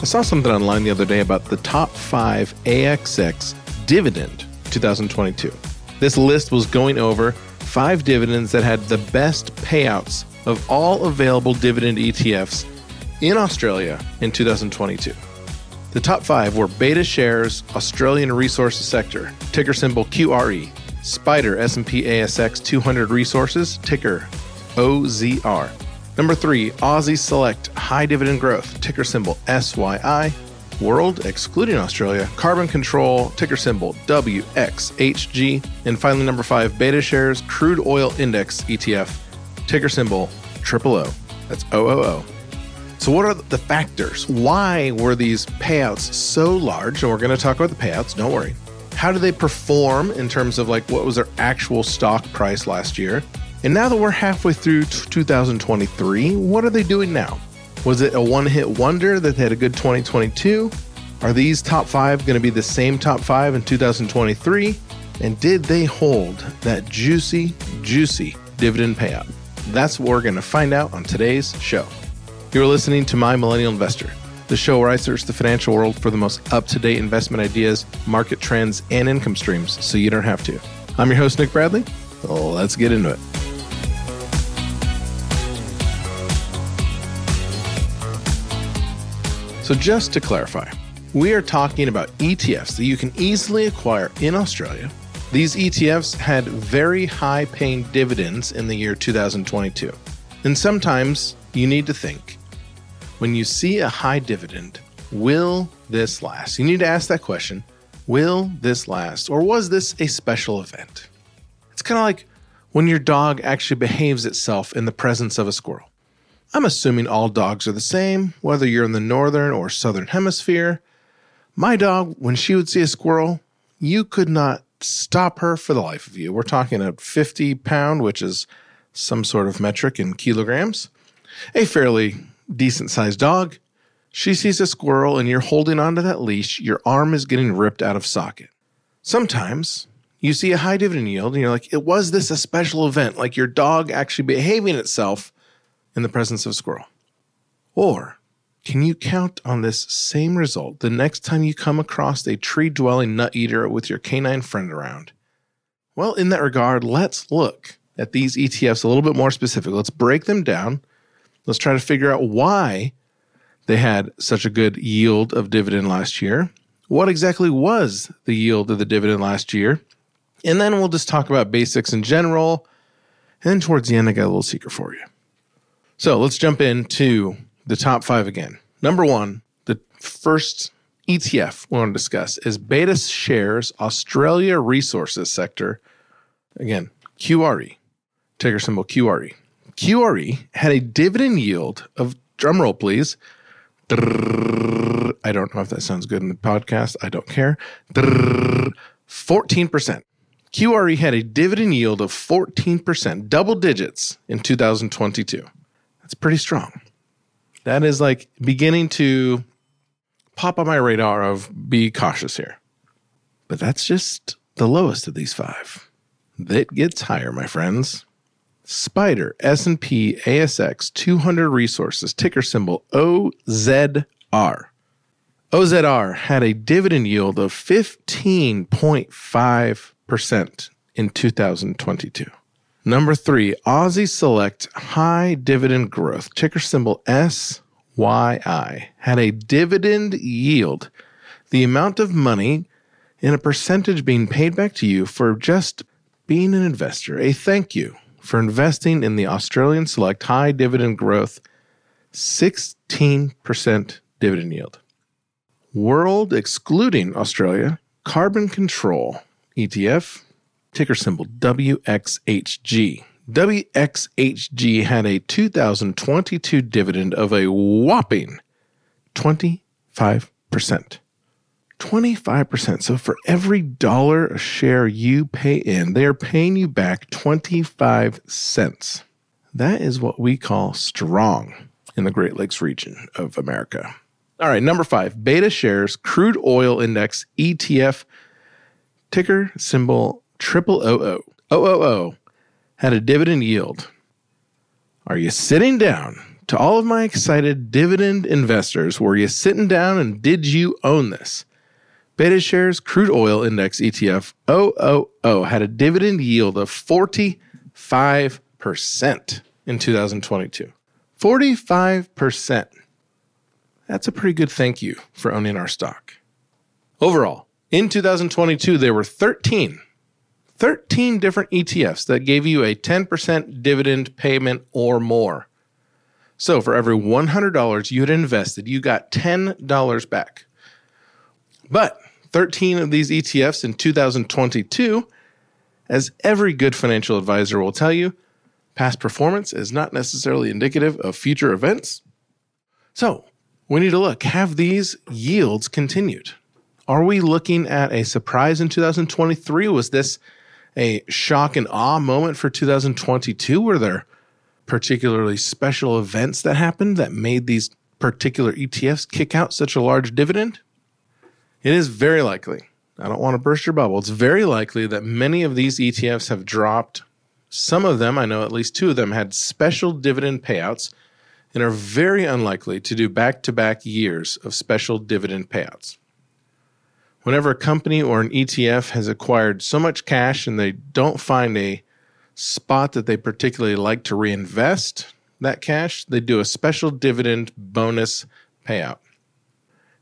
I saw something online the other day about the top five ASX dividend 2022. This list was going over five dividends that had the best payouts of all available dividend ETFs in Australia in 2022. The top five were Beta Shares Australian Resources Sector, ticker symbol QRE, Spider S&P ASX 200 Resources, ticker OZR. Number three, Aussie Select High Dividend Growth, ticker symbol SYI. World, excluding Australia, Carbon Control, ticker symbol WXHG. And finally, number five, Beta Shares Crude Oil Index ETF, ticker symbol OOO. That's OOO. So, what are the factors? Why were these payouts so large? And we're going to talk about the payouts, don't worry. How do they perform in terms of like what was their actual stock price last year? And now that we're halfway through 2023, what are they doing now? Was it a one hit wonder that they had a good 2022? Are these top five going to be the same top five in 2023? And did they hold that juicy, juicy dividend payout? That's what we're going to find out on today's show. You're listening to My Millennial Investor, the show where I search the financial world for the most up to date investment ideas, market trends, and income streams so you don't have to. I'm your host, Nick Bradley. Let's get into it. So, just to clarify, we are talking about ETFs that you can easily acquire in Australia. These ETFs had very high paying dividends in the year 2022. And sometimes you need to think when you see a high dividend, will this last? You need to ask that question Will this last? Or was this a special event? It's kind of like when your dog actually behaves itself in the presence of a squirrel. I'm assuming all dogs are the same, whether you're in the northern or southern hemisphere. My dog, when she would see a squirrel, you could not stop her for the life of you. We're talking a 50 pound, which is some sort of metric in kilograms, a fairly decent sized dog. She sees a squirrel and you're holding onto that leash, your arm is getting ripped out of socket. Sometimes you see a high dividend yield and you're like, it was this a special event, like your dog actually behaving itself in the presence of a squirrel? Or can you count on this same result the next time you come across a tree dwelling nut eater with your canine friend around? Well, in that regard, let's look at these ETFs a little bit more specific. Let's break them down. Let's try to figure out why they had such a good yield of dividend last year. What exactly was the yield of the dividend last year? And then we'll just talk about basics in general. And then towards the end, I got a little secret for you. So let's jump into the top five again. Number one, the first ETF we want to discuss is Beta Shares Australia Resources Sector. Again, QRE, ticker symbol QRE. QRE had a dividend yield of, drumroll please, I don't know if that sounds good in the podcast. I don't care. 14%. QRE had a dividend yield of 14%, double digits in 2022. That's pretty strong. That is like beginning to pop on my radar of be cautious here. But that's just the lowest of these five. That gets higher, my friends. Spider S&P ASX 200 Resources ticker symbol OZR. OZR had a dividend yield of 15.5% in 2022. Number three, Aussie Select High Dividend Growth, ticker symbol SYI, had a dividend yield. The amount of money and a percentage being paid back to you for just being an investor. A thank you for investing in the Australian Select High Dividend Growth 16% dividend yield. World excluding Australia, Carbon Control ETF, ticker symbol WXHG. WXHG had a 2022 dividend of a whopping 25%. 25%. So for every dollar a share you pay in, they are paying you back 25 cents. That is what we call strong in the Great Lakes region of America. All right, number five, Beta Shares Crude Oil Index ETF, ticker symbol triple OO. OOO had a dividend yield. Are you sitting down? To all of my excited dividend investors, were you sitting down and did you own this? Beta Shares Crude Oil Index ETF OOO had a dividend yield of 45% in 2022. 45%. That's a pretty good thank you for owning our stock. Overall, in 2022, there were 13 13 different ETFs that gave you a 10% dividend payment or more. So for every $100 you had invested, you got $10 back. But 13 of these ETFs in 2022, as every good financial advisor will tell you, past performance is not necessarily indicative of future events. So we need to look have these yields continued? Are we looking at a surprise in 2023? Was this a shock and awe moment for 2022? Were there particularly special events that happened that made these particular ETFs kick out such a large dividend? It is very likely. I don't want to burst your bubble. It's very likely that many of these ETFs have dropped. Some of them, I know at least two of them, had special dividend payouts and are very unlikely to do back to back years of special dividend payouts. Whenever a company or an ETF has acquired so much cash and they don't find a spot that they particularly like to reinvest that cash, they do a special dividend bonus payout.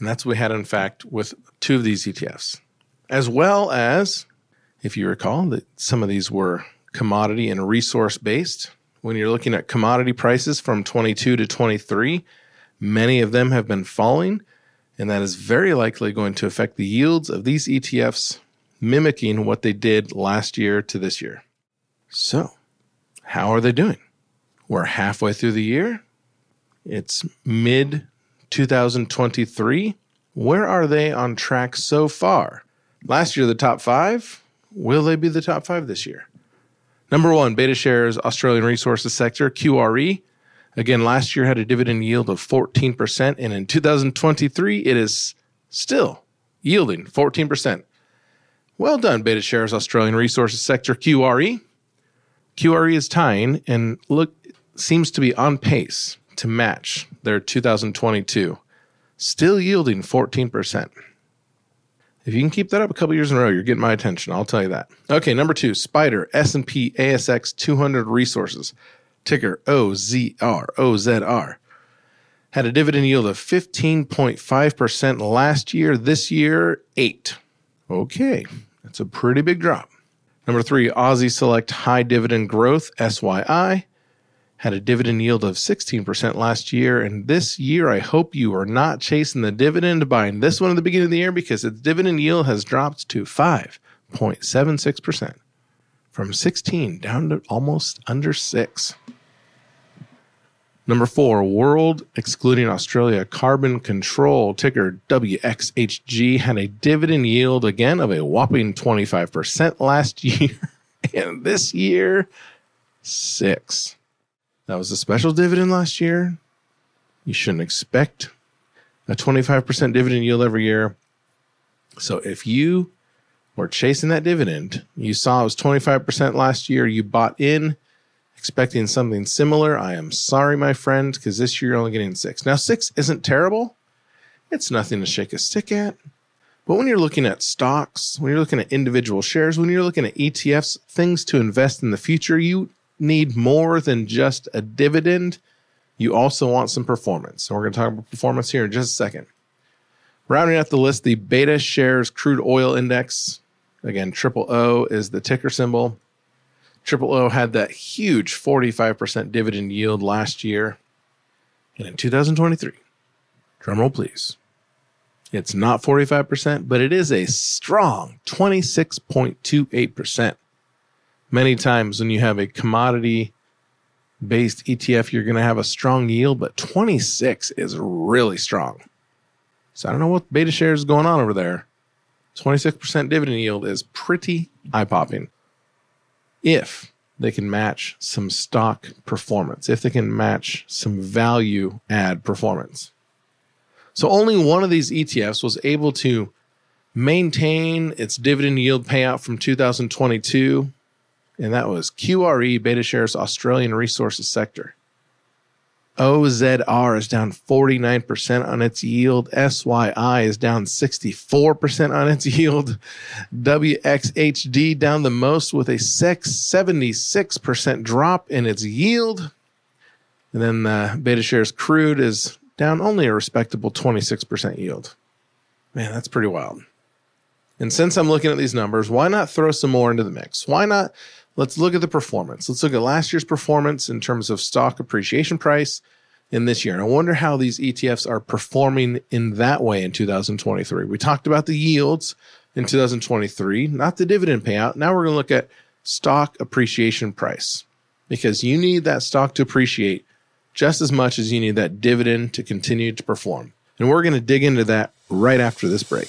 And that's what we had, in fact, with two of these ETFs. As well as, if you recall, that some of these were commodity and resource based. When you're looking at commodity prices from 22 to 23, many of them have been falling, and that is very likely going to affect the yields of these ETFs, mimicking what they did last year to this year. So, how are they doing? We're halfway through the year. It's mid 2023. Where are they on track so far? Last year, the top five. Will they be the top five this year? Number one, Beta Shares Australian Resources Sector, QRE. Again, last year had a dividend yield of 14%, and in 2023, it is still yielding 14%. Well done, Beta Shares Australian Resources Sector, QRE. QRE is tying and look seems to be on pace to match their 2022, still yielding 14%. If you can keep that up a couple years in a row, you're getting my attention. I'll tell you that. Okay, number two, Spider S&P ASX 200 Resources, ticker OZR OZR, had a dividend yield of 15.5% last year. This year, eight. Okay, that's a pretty big drop. Number three, Aussie Select High Dividend Growth SYI had a dividend yield of 16% last year. And this year, I hope you are not chasing the dividend buying this one at the beginning of the year because its dividend yield has dropped to 5.76% from 16 down to almost under 6. Number four, World, excluding Australia, Carbon Control, ticker WXHG, had a dividend yield again of a whopping 25% last year. And this year, six. That was a special dividend last year. You shouldn't expect a 25% dividend yield every year. So if you were chasing that dividend, you saw it was 25% last year, you bought in expecting something similar. I am sorry, my friend, because this year you're only getting six. Now, six isn't terrible. It's nothing to shake a stick at. But when you're looking at stocks, when you're looking at individual shares, when you're looking at ETFs, things to invest in the future, you need more than just a dividend. You also want some performance. And we're going to talk about performance here in just a second. Rounding out the list, the Beta Shares Crude Oil Index. Again, triple O is the ticker symbol. Triple O had that huge 45% dividend yield last year. And in 2023, drumroll please, it's not 45%, but it is a strong 26.28%. Many times when you have a commodity based ETF, you're going to have a strong yield, but 26 is really strong. So I don't know what beta shares is going on over there. 26% dividend yield is pretty eye popping. If they can match some stock performance, if they can match some value add performance. So only one of these ETFs was able to maintain its dividend yield payout from 2022, and that was QRE Beta Shares Australian Resources Sector. OZR is down 49% on its yield. SYI is down 64% on its yield. WXHG down the most with a 76% drop in its yield. And then the Beta Shares Crude is down only a respectable 26% yield. Man, that's pretty wild. And since I'm looking at these numbers, why not throw some more into the mix? Why not let's look at the performance. Let's look at last year's performance in terms of stock appreciation price in this year. And I wonder how these ETFs are performing in that way in 2023. We talked about the yields in 2023, not the dividend payout. Now we're going to look at stock appreciation price because you need that stock to appreciate just as much as you need that dividend to continue to perform. And we're going to dig into that right after this break.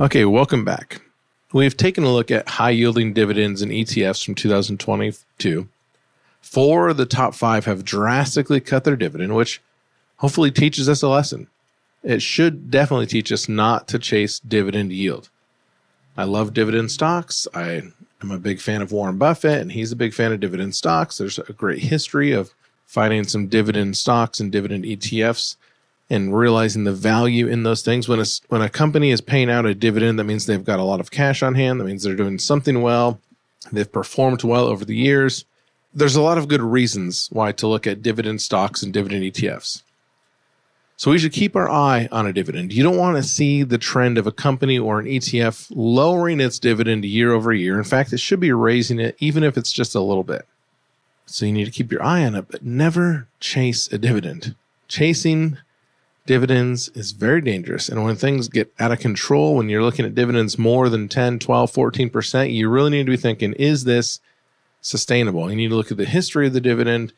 Okay, welcome back. We've taken a look at high yielding dividends and ETFs from 2022. Four of the top five have drastically cut their dividend, which hopefully teaches us a lesson. It should definitely teach us not to chase dividend yield. I love dividend stocks. I am a big fan of Warren Buffett, and he's a big fan of dividend stocks. There's a great history of finding some dividend stocks and dividend ETFs and realizing the value in those things. When a, when a company is paying out a dividend, that means they've got a lot of cash on hand. That means they're doing something well. They've performed well over the years. There's a lot of good reasons why to look at dividend stocks and dividend ETFs. So we should keep our eye on a dividend. You don't want to see the trend of a company or an ETF lowering its dividend year over year. In fact, it should be raising it, even if it's just a little bit. So you need to keep your eye on it, but never chase a dividend. Chasing dividends is very dangerous. And when things get out of control, when you're looking at dividends more than 10, 12, 14%, you really need to be thinking, is this sustainable? You need to look at the history of the dividend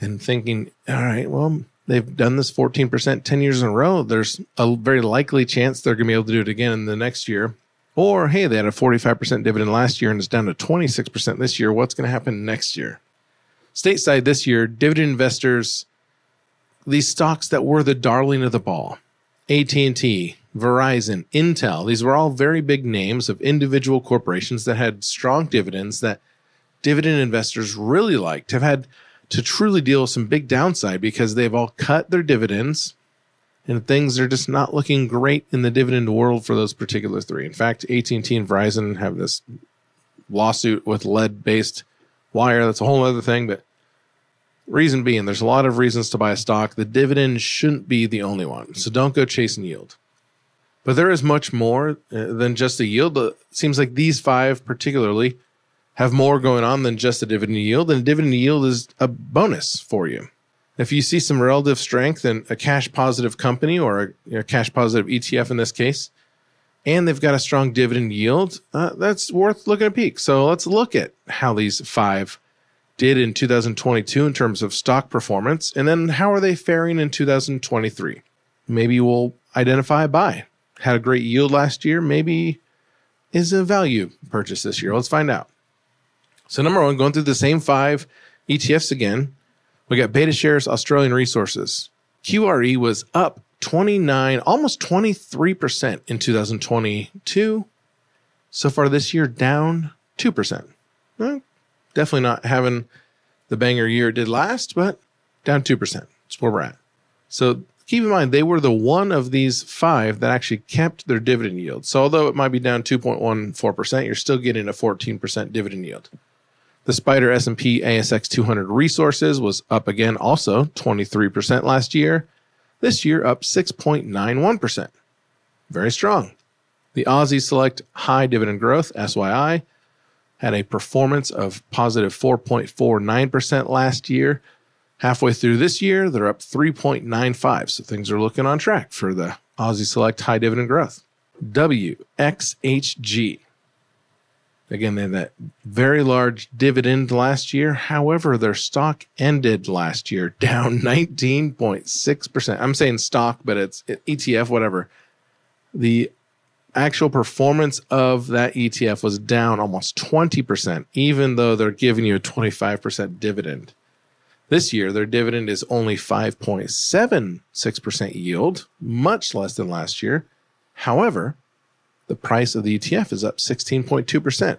and thinking, all right, well, they've done this 14% 10 years in a row. There's a very likely chance they're going to be able to do it again in the next year. Or, hey, they had a 45% dividend last year and it's down to 26% this year. What's going to happen next year? Stateside this year, dividend investors these stocks that were the darling of the ball AT&T, Verizon, Intel, these were all very big names of individual corporations that had strong dividends that dividend investors really liked, have had to truly deal with some big downside because they've all cut their dividends and things are just not looking great in the dividend world for those particular three. In fact, AT&T and Verizon have this lawsuit with lead-based wire. That's a whole other thing, but Reason being, there's a lot of reasons to buy a stock. The dividend shouldn't be the only one. So don't go chasing yield. But there is much more uh, than just a yield. It seems like these five, particularly, have more going on than just a dividend yield, and dividend yield is a bonus for you. If you see some relative strength in a cash positive company or a, a cash positive ETF in this case, and they've got a strong dividend yield, uh, that's worth looking at peak. So let's look at how these five did in 2022 in terms of stock performance, and then how are they faring in 2023? Maybe we'll identify a buy. Had a great yield last year, maybe is a value purchase this year. Let's find out. So, number one, going through the same five ETFs again, we got BetaShares Australian Resources. QRE was up 29, almost 23% in 2022. So far this year, down 2%. Well, definitely not having the banger year it did last, but down 2%. That's where we're at. So keep in mind, they were the one of these five that actually kept their dividend yield. So although it might be down 2.14%, you're still getting a 14% dividend yield. The Spider S&P ASX 200 resources was up again also 23% last year. This year up 6.91%. Very strong. The Aussie Select High Dividend Growth SYI had a performance of positive 4.49% last year. Halfway through this year, they're up 3.95. So things are looking on track for the Aussie Select High Dividend Growth. WXHG Again, they had that very large dividend last year. However, their stock ended last year down 19.6%. I'm saying stock, but it's ETF, whatever. The actual performance of that ETF was down almost 20%, even though they're giving you a 25% dividend. This year, their dividend is only 5.76% yield, much less than last year. However, the price of the ETF is up 16.2%.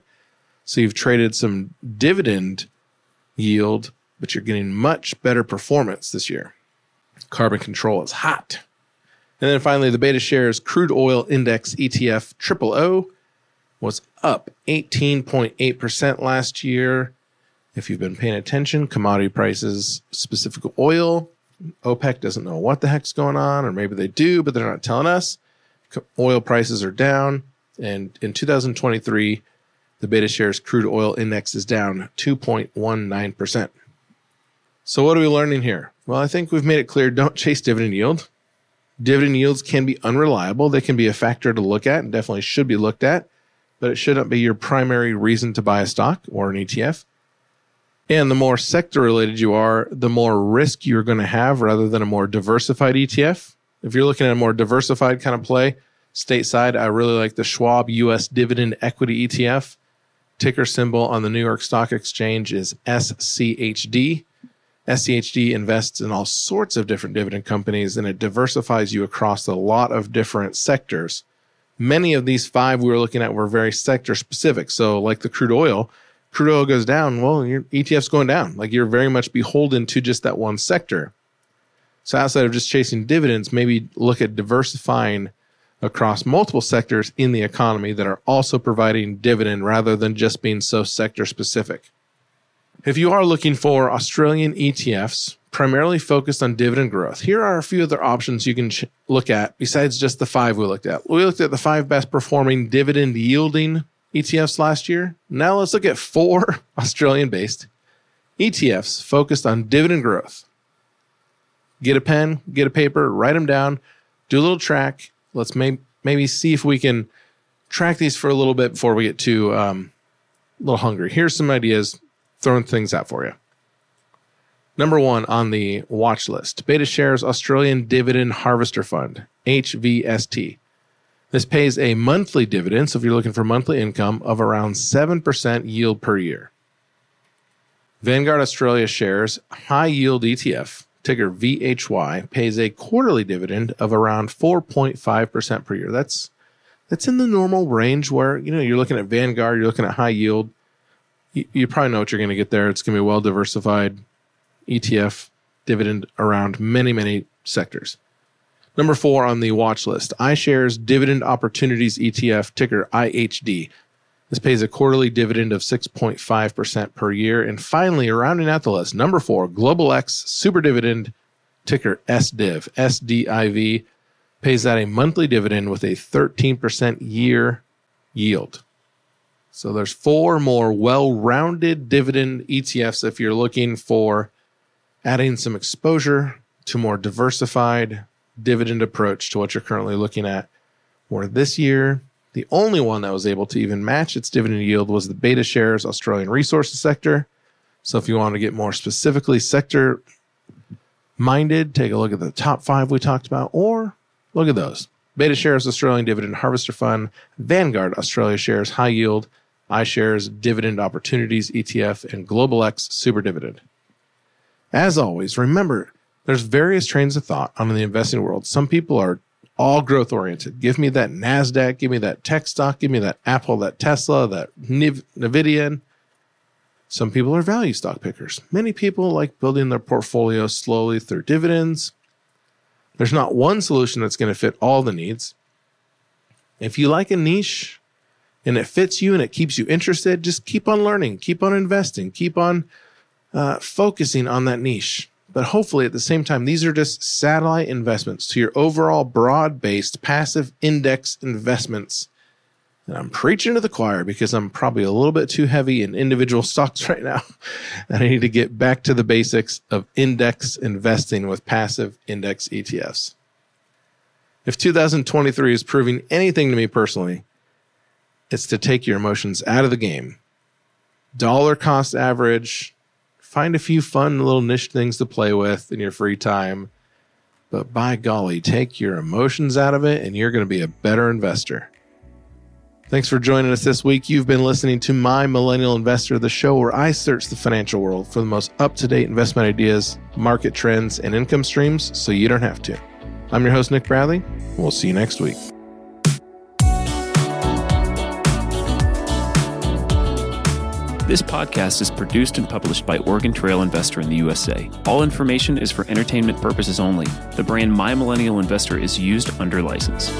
So you've traded some dividend yield, but you're getting much better performance this year. Carbon control is hot. And then finally, the beta shares Crude Oil Index ETF Triple O was up 18.8% last year. If you've been paying attention, commodity prices, specific oil, OPEC doesn't know what the heck's going on, or maybe they do, but they're not telling us oil prices are down. And in 2023, the beta shares crude oil index is down 2.19%. So, what are we learning here? Well, I think we've made it clear don't chase dividend yield. Dividend yields can be unreliable. They can be a factor to look at and definitely should be looked at, but it shouldn't be your primary reason to buy a stock or an ETF. And the more sector related you are, the more risk you're going to have rather than a more diversified ETF. If you're looking at a more diversified kind of play, stateside, I really like the Schwab US Dividend Equity ETF. Ticker symbol on the New York Stock Exchange is SCHD. SCHD invests in all sorts of different dividend companies and it diversifies you across a lot of different sectors. Many of these five we were looking at were very sector specific. So, like the crude oil, crude oil goes down, well, your ETF's going down. Like you're very much beholden to just that one sector. So outside of just chasing dividends, maybe look at diversifying across multiple sectors in the economy that are also providing dividend rather than just being so sector specific. If you are looking for Australian ETFs primarily focused on dividend growth, here are a few other options you can ch- look at besides just the five we looked at. We looked at the five best performing dividend yielding ETFs last year. Now let's look at four Australian based ETFs focused on dividend growth get a pen, get a paper, write them down, do a little track. Let's may- maybe see if we can track these for a little bit before we get too um, a little hungry. Here's some ideas, throwing things out for you. Number one on the watch list BetaShares Australian Dividend Harvester Fund, HVST. This pays a monthly dividend, so if you're looking for monthly income, of around 7% yield per year. Vanguard Australia shares high yield ETF ticker VHY, pays a quarterly dividend of around 4.5% per year. That's that's in the normal range where, you know, you're looking at Vanguard, you're looking at high yield. You, you probably know what you're going to get there. It's going to be a well diversified ETF dividend around many, many sectors. Number four on the watch list, iShares Dividend Opportunities ETF, ticker IHD. This pays a quarterly dividend of 6.5% per year. And finally, rounding out the list, number four, Global X Super Dividend, ticker SDIV, SDIV, pays out a monthly dividend with a 13% year yield. So there's four more well-rounded dividend ETFs if you're looking for adding some exposure to more diversified dividend approach to what you're currently looking at. Where this year, the only one that was able to even match its dividend yield was the BetaShares Australian Resources sector. So if you want to get more specifically sector minded, take a look at the top five we talked about, or look at those. BetaShares Australian Dividend Harvester Fund, Vanguard Australia Shares High Yield, iShares Dividend Opportunities ETF, and Global X Super Dividend. As always, remember there's various trains of thought on the investing world. Some people are all growth oriented. Give me that NASDAQ, give me that tech stock, give me that Apple, that Tesla, that NVIDIA. Some people are value stock pickers. Many people like building their portfolio slowly through dividends. There's not one solution that's going to fit all the needs. If you like a niche and it fits you and it keeps you interested, just keep on learning, keep on investing, keep on uh, focusing on that niche. But hopefully, at the same time, these are just satellite investments to your overall broad based passive index investments and I'm preaching to the choir because I'm probably a little bit too heavy in individual stocks right now. and I need to get back to the basics of index investing with passive index ETFs. If 2023 is proving anything to me personally, it's to take your emotions out of the game. Dollar cost average, find a few fun little niche things to play with in your free time. But by golly, take your emotions out of it and you're going to be a better investor. Thanks for joining us this week. You've been listening to My Millennial Investor, the show where I search the financial world for the most up to date investment ideas, market trends, and income streams so you don't have to. I'm your host, Nick Bradley. We'll see you next week. This podcast is produced and published by Oregon Trail Investor in the USA. All information is for entertainment purposes only. The brand My Millennial Investor is used under license.